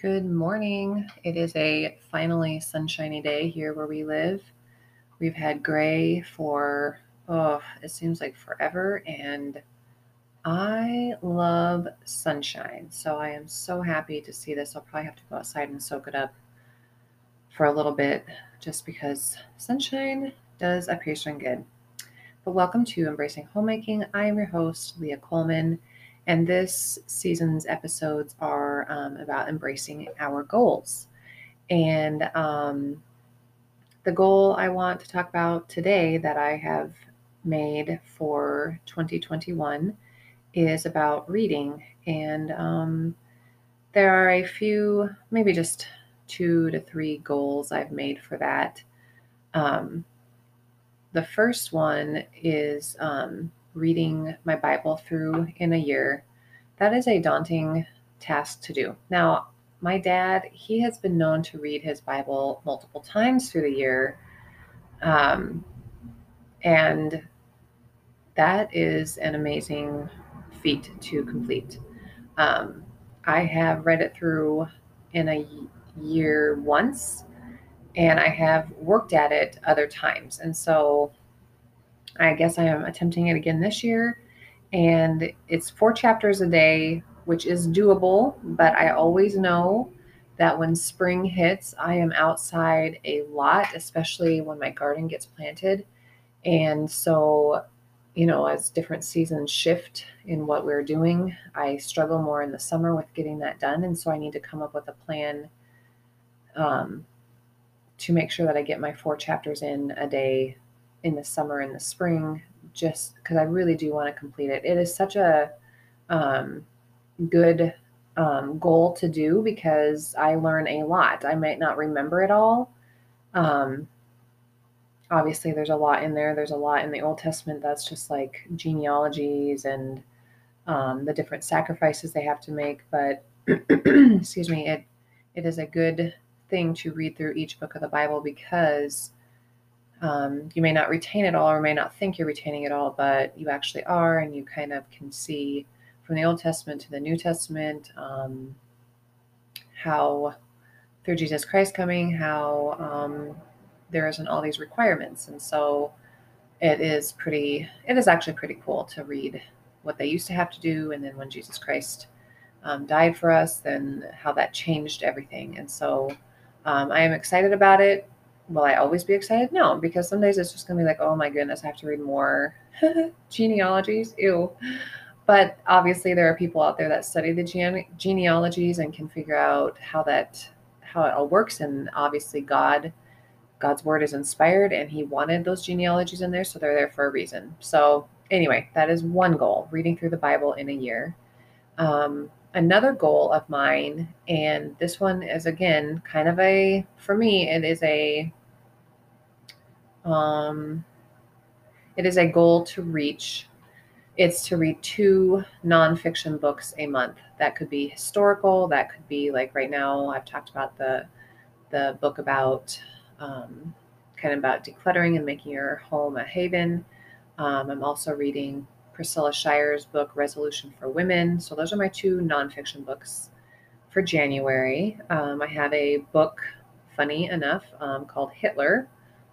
Good morning. It is a finally sunshiny day here where we live. We've had gray for, oh, it seems like forever. And I love sunshine. So I am so happy to see this. I'll probably have to go outside and soak it up for a little bit just because sunshine does a so good. But welcome to Embracing Homemaking. I am your host, Leah Coleman. And this season's episodes are um, about embracing our goals. And um, the goal I want to talk about today that I have made for 2021 is about reading. And um, there are a few, maybe just two to three goals I've made for that. Um, the first one is um, reading my Bible through in a year, that is a daunting task to do. Now, my dad, he has been known to read his Bible multiple times through the year. Um, and that is an amazing feat to complete. Um, I have read it through in a year once, and I have worked at it other times. And so I guess I am attempting it again this year. And it's four chapters a day, which is doable, but I always know that when spring hits, I am outside a lot, especially when my garden gets planted. And so, you know, as different seasons shift in what we're doing, I struggle more in the summer with getting that done. And so I need to come up with a plan um, to make sure that I get my four chapters in a day in the summer and the spring just because I really do want to complete it. It is such a um, good um, goal to do because I learn a lot. I might not remember it all. Um, obviously, there's a lot in there. There's a lot in the Old Testament that's just like genealogies and um, the different sacrifices they have to make. But excuse me, it it is a good thing to read through each book of the Bible because um, you may not retain it all or may not think you're retaining it all, but you actually are, and you kind of can see from the Old Testament to the New Testament um, how through Jesus Christ coming, how um, there isn't all these requirements. And so it is pretty, it is actually pretty cool to read what they used to have to do. And then when Jesus Christ um, died for us, then how that changed everything. And so um, I am excited about it will I always be excited? No, because some days it's just gonna be like, oh my goodness, I have to read more genealogies. Ew. But obviously, there are people out there that study the gene- genealogies and can figure out how that how it all works. And obviously, God, God's word is inspired, and He wanted those genealogies in there, so they're there for a reason. So anyway, that is one goal: reading through the Bible in a year. Um, another goal of mine, and this one is again kind of a for me, it is a um, it is a goal to reach. It's to read two nonfiction books a month. That could be historical. That could be like right now. I've talked about the the book about um, kind of about decluttering and making your home a haven. Um, I'm also reading Priscilla Shirer's book Resolution for Women. So those are my two nonfiction books for January. Um, I have a book, funny enough, um, called Hitler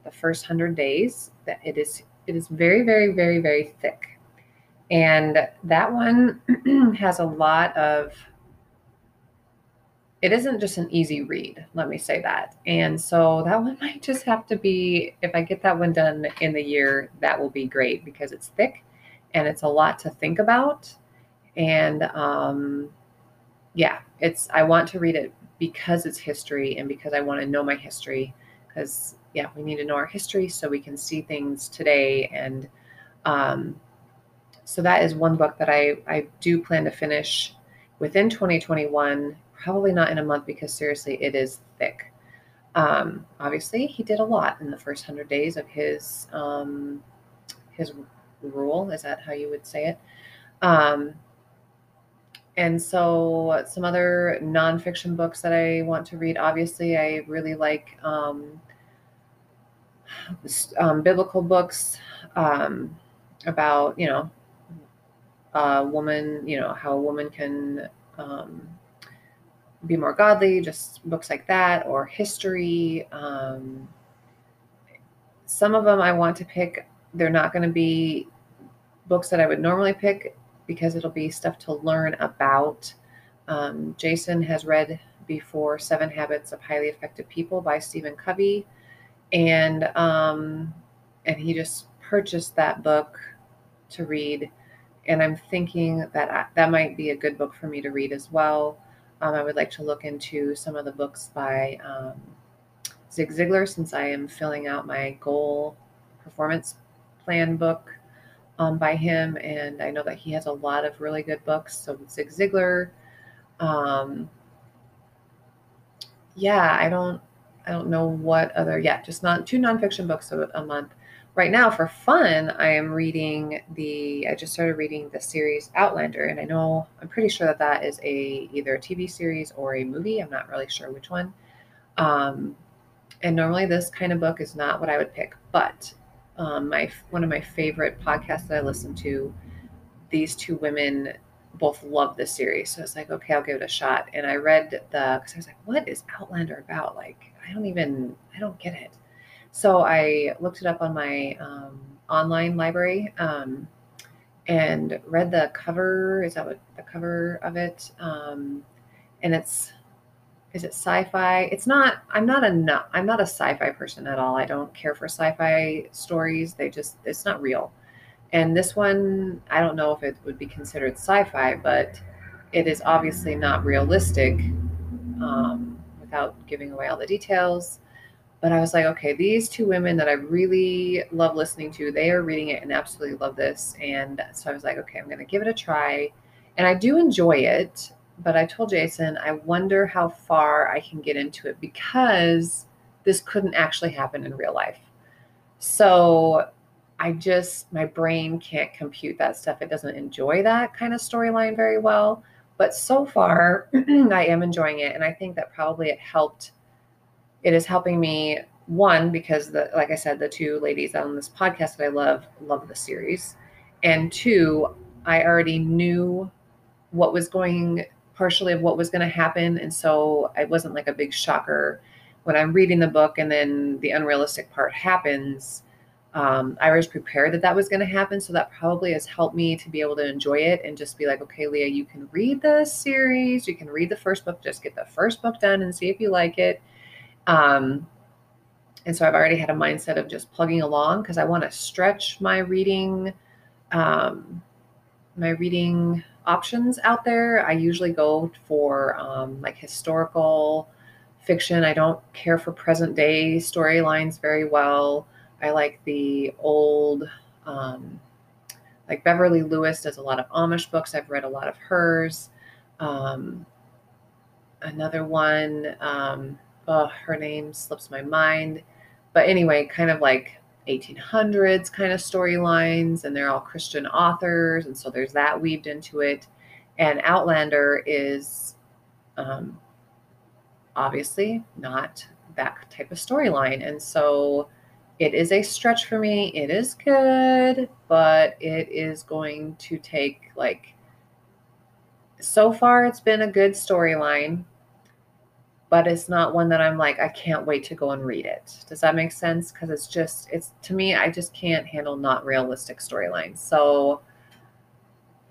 the first hundred days. That it is it is very very very very thick, and that one has a lot of. It isn't just an easy read, let me say that. And so that one might just have to be, if I get that one done in the year, that will be great because it's thick and it's a lot to think about. And um, yeah, it's, I want to read it because it's history and because I want to know my history because yeah, we need to know our history so we can see things today. And um, so that is one book that I, I do plan to finish within 2021, probably not in a month because seriously, it is thick. Um, obviously, he did a lot in the first hundred days of his um, his rule. Is that how you would say it? Um, and so, some other nonfiction books that I want to read. Obviously, I really like um, um, biblical books um, about you know a woman you know how a woman can um, be more godly, just books like that, or history. Um, some of them I want to pick, they're not going to be books that I would normally pick because it'll be stuff to learn about. Um, Jason has read before Seven Habits of Highly Effective People by Stephen Covey, and um, and he just purchased that book to read. And I'm thinking that I, that might be a good book for me to read as well. Um, I would like to look into some of the books by um, Zig Ziglar since I am filling out my goal performance plan book um, by him, and I know that he has a lot of really good books. So Zig Ziglar, um, yeah, I don't, I don't know what other, yeah, just not two nonfiction books a, a month. Right now, for fun, I am reading the. I just started reading the series Outlander, and I know I'm pretty sure that that is a either a TV series or a movie. I'm not really sure which one. Um, and normally, this kind of book is not what I would pick, but um, my one of my favorite podcasts that I listen to, these two women both love this series. So it's like, okay, I'll give it a shot. And I read the because I was like, what is Outlander about? Like, I don't even I don't get it. So I looked it up on my um, online library um, and read the cover. Is that what the cover of it? Um, and it's is it sci-fi? It's not. I'm not a not, I'm not a sci-fi person at all. I don't care for sci-fi stories. They just it's not real. And this one, I don't know if it would be considered sci-fi, but it is obviously not realistic. Um, without giving away all the details, but I was like, okay, these two women that I really love listening to, they are reading it and absolutely love this. And so I was like, okay, I'm going to give it a try. And I do enjoy it but I told Jason, I wonder how far I can get into it because this couldn't actually happen in real life. So I just, my brain can't compute that stuff. It doesn't enjoy that kind of storyline very well. But so far, I am enjoying it. And I think that probably it helped. It is helping me, one, because, the, like I said, the two ladies on this podcast that I love, love the series. And two, I already knew what was going partially of what was going to happen. And so it wasn't like a big shocker when I'm reading the book and then the unrealistic part happens. Um, I was prepared that that was going to happen. So that probably has helped me to be able to enjoy it and just be like, okay, Leah, you can read the series. You can read the first book, just get the first book done and see if you like it. Um, and so I've already had a mindset of just plugging along because I want to stretch my reading, um, my reading options out there. I usually go for um, like historical fiction. I don't care for present day storylines very well. I like the old, um, like Beverly Lewis does a lot of Amish books. I've read a lot of hers. Um, another one, um, oh, her name slips my mind. But anyway, kind of like 1800s kind of storylines, and they're all Christian authors, and so there's that weaved into it. And Outlander is um, obviously not that type of storyline, and so it is a stretch for me. It is good, but it is going to take like. So far, it's been a good storyline but it's not one that I'm like, I can't wait to go and read it. Does that make sense? Because it's just, it's to me, I just can't handle not realistic storylines. So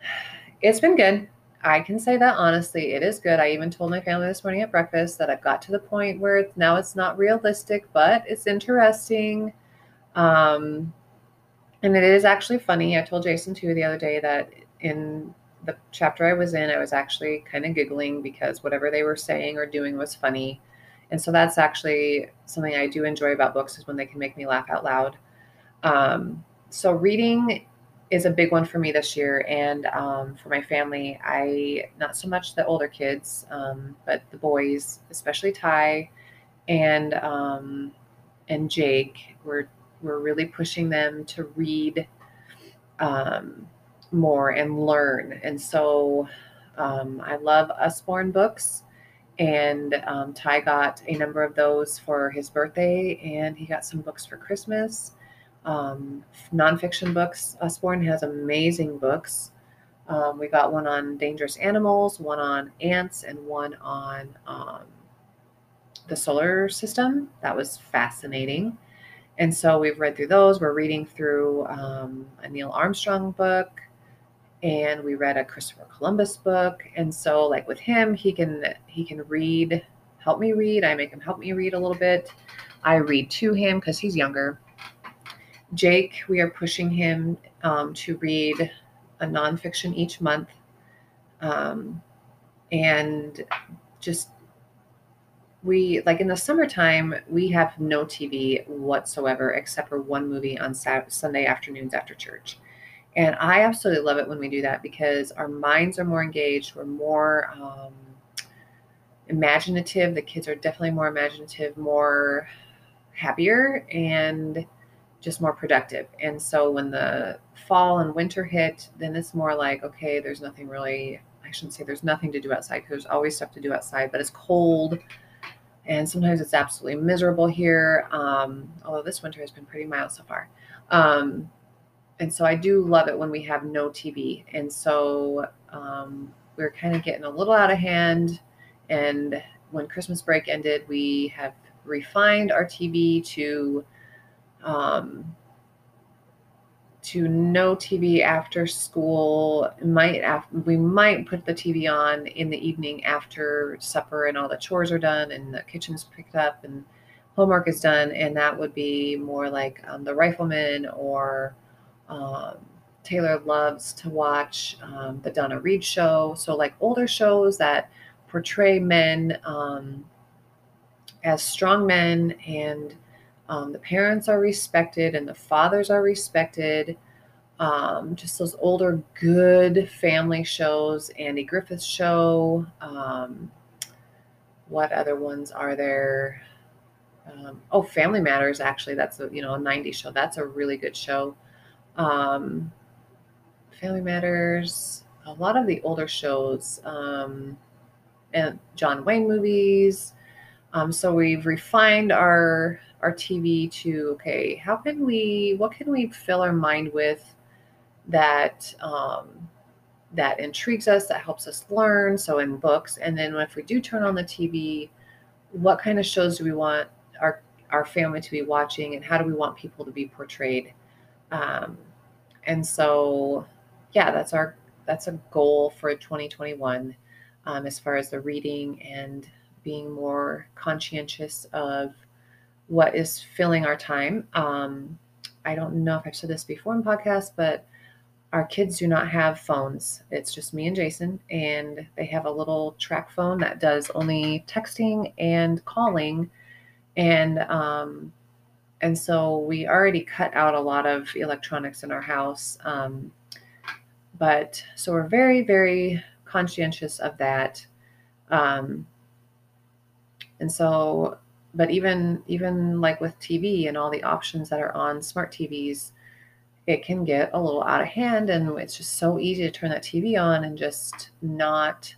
it's been good. I can say that honestly, it is good. I even told my family this morning at breakfast that I've got to the point where it's, now it's not realistic, but it's interesting. Um, and it is actually funny. I told Jason too the other day that in the chapter I was in, I was actually kind of giggling because whatever they were saying or doing was funny. And so that's actually something I do enjoy about books is when they can make me laugh out loud. Um, so reading is a big one for me this year and um, for my family. I not so much the older kids, um, but the boys, especially Ty and um, and Jake. We're we're really pushing them to read um, more and learn. And so um, I love Usborne books. And um, Ty got a number of those for his birthday, and he got some books for Christmas. Um, nonfiction books. Usborne has amazing books. Um, we got one on dangerous animals, one on ants, and one on um, the solar system. That was fascinating. And so we've read through those. We're reading through um, a Neil Armstrong book, and we read a Christopher Columbus book. And so, like with him, he can he can read, help me read. I make him help me read a little bit. I read to him because he's younger. Jake, we are pushing him um, to read a nonfiction each month, um, and just we like in the summertime we have no tv whatsoever except for one movie on Saturday, sunday afternoons after church and i absolutely love it when we do that because our minds are more engaged we're more um, imaginative the kids are definitely more imaginative more happier and just more productive and so when the fall and winter hit then it's more like okay there's nothing really i shouldn't say there's nothing to do outside because there's always stuff to do outside but it's cold and sometimes it's absolutely miserable here. Um, although this winter has been pretty mild so far. Um, and so I do love it when we have no TV. And so um, we're kind of getting a little out of hand. And when Christmas break ended, we have refined our TV to um, to no TV after school. Might we might put the TV on in the evening after supper and all the chores are done and the kitchen's picked up and homework is done, and that would be more like um, the Rifleman or um, Taylor loves to watch um, the Donna Reed show. So like older shows that portray men um, as strong men and um, the parents are respected and the fathers are respected. Um, just those older good family shows, Andy Griffith show. Um, what other ones are there? Oh, Family Matters. Actually, that's a you know a '90s show. That's a really good show. Um, Family Matters. A lot of the older shows, um, and John Wayne movies. Um, so we've refined our our TV to okay, how can we, what can we fill our mind with that um, that intrigues us, that helps us learn? So in books, and then if we do turn on the TV, what kind of shows do we want our our family to be watching, and how do we want people to be portrayed? Um, and so, yeah, that's our that's a goal for 2021 um, as far as the reading and being more conscientious of what is filling our time. Um, I don't know if I've said this before in podcast, but our kids do not have phones. It's just me and Jason, and they have a little track phone that does only texting and calling, and um, and so we already cut out a lot of electronics in our house. Um, but so we're very very conscientious of that. Um, and so but even even like with TV and all the options that are on smart TVs, it can get a little out of hand and it's just so easy to turn that TV on and just not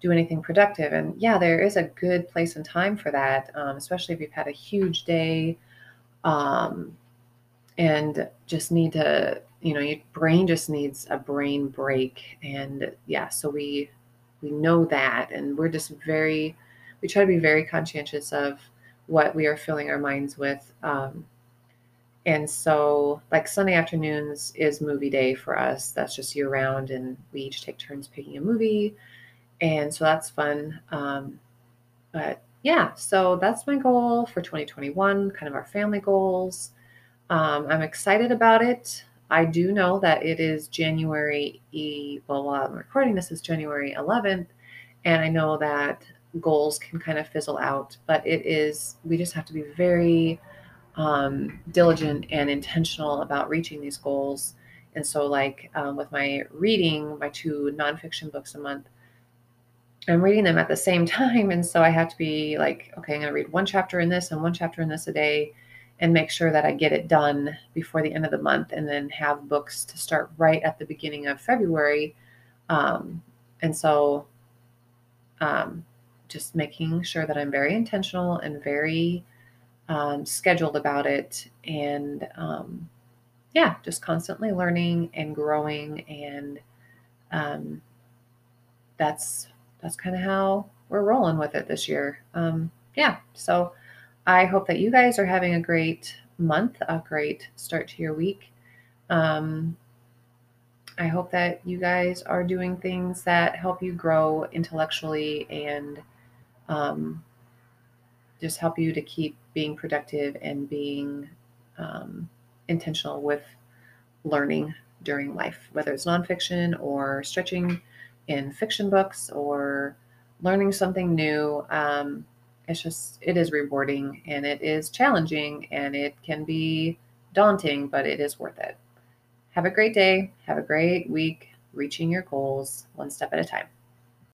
do anything productive. And yeah, there is a good place and time for that, um, especially if you've had a huge day um, and just need to, you know, your brain just needs a brain break. And yeah, so we we know that, and we're just very we try to be very conscientious of what we are filling our minds with. Um, and so, like Sunday afternoons is movie day for us. That's just year round, and we each take turns picking a movie. And so that's fun. Um, but yeah, so that's my goal for 2021, kind of our family goals. Um, I'm excited about it. I do know that it is January, e- well, while I'm recording this is January 11th, and I know that goals can kind of fizzle out. But it is, we just have to be very um, diligent and intentional about reaching these goals. And so, like um, with my reading, my two nonfiction books a month, I'm reading them at the same time. And so I have to be like, okay, I'm going to read one chapter in this and one chapter in this a day and make sure that I get it done before the end of the month and then have books to start right at the beginning of February. Um, and so um, just making sure that I'm very intentional and very um, scheduled about it. And um, yeah, just constantly learning and growing and um, that's that's kind of how we're rolling with it this year. Um, yeah, so I hope that you guys are having a great month, a great start to your week. Um, I hope that you guys are doing things that help you grow intellectually and um, just help you to keep being productive and being um, intentional with learning during life, whether it's nonfiction or stretching in fiction books or learning something new. Um, it's just, it is rewarding and it is challenging and it can be daunting, but it is worth it. Have a great day. Have a great week reaching your goals one step at a time.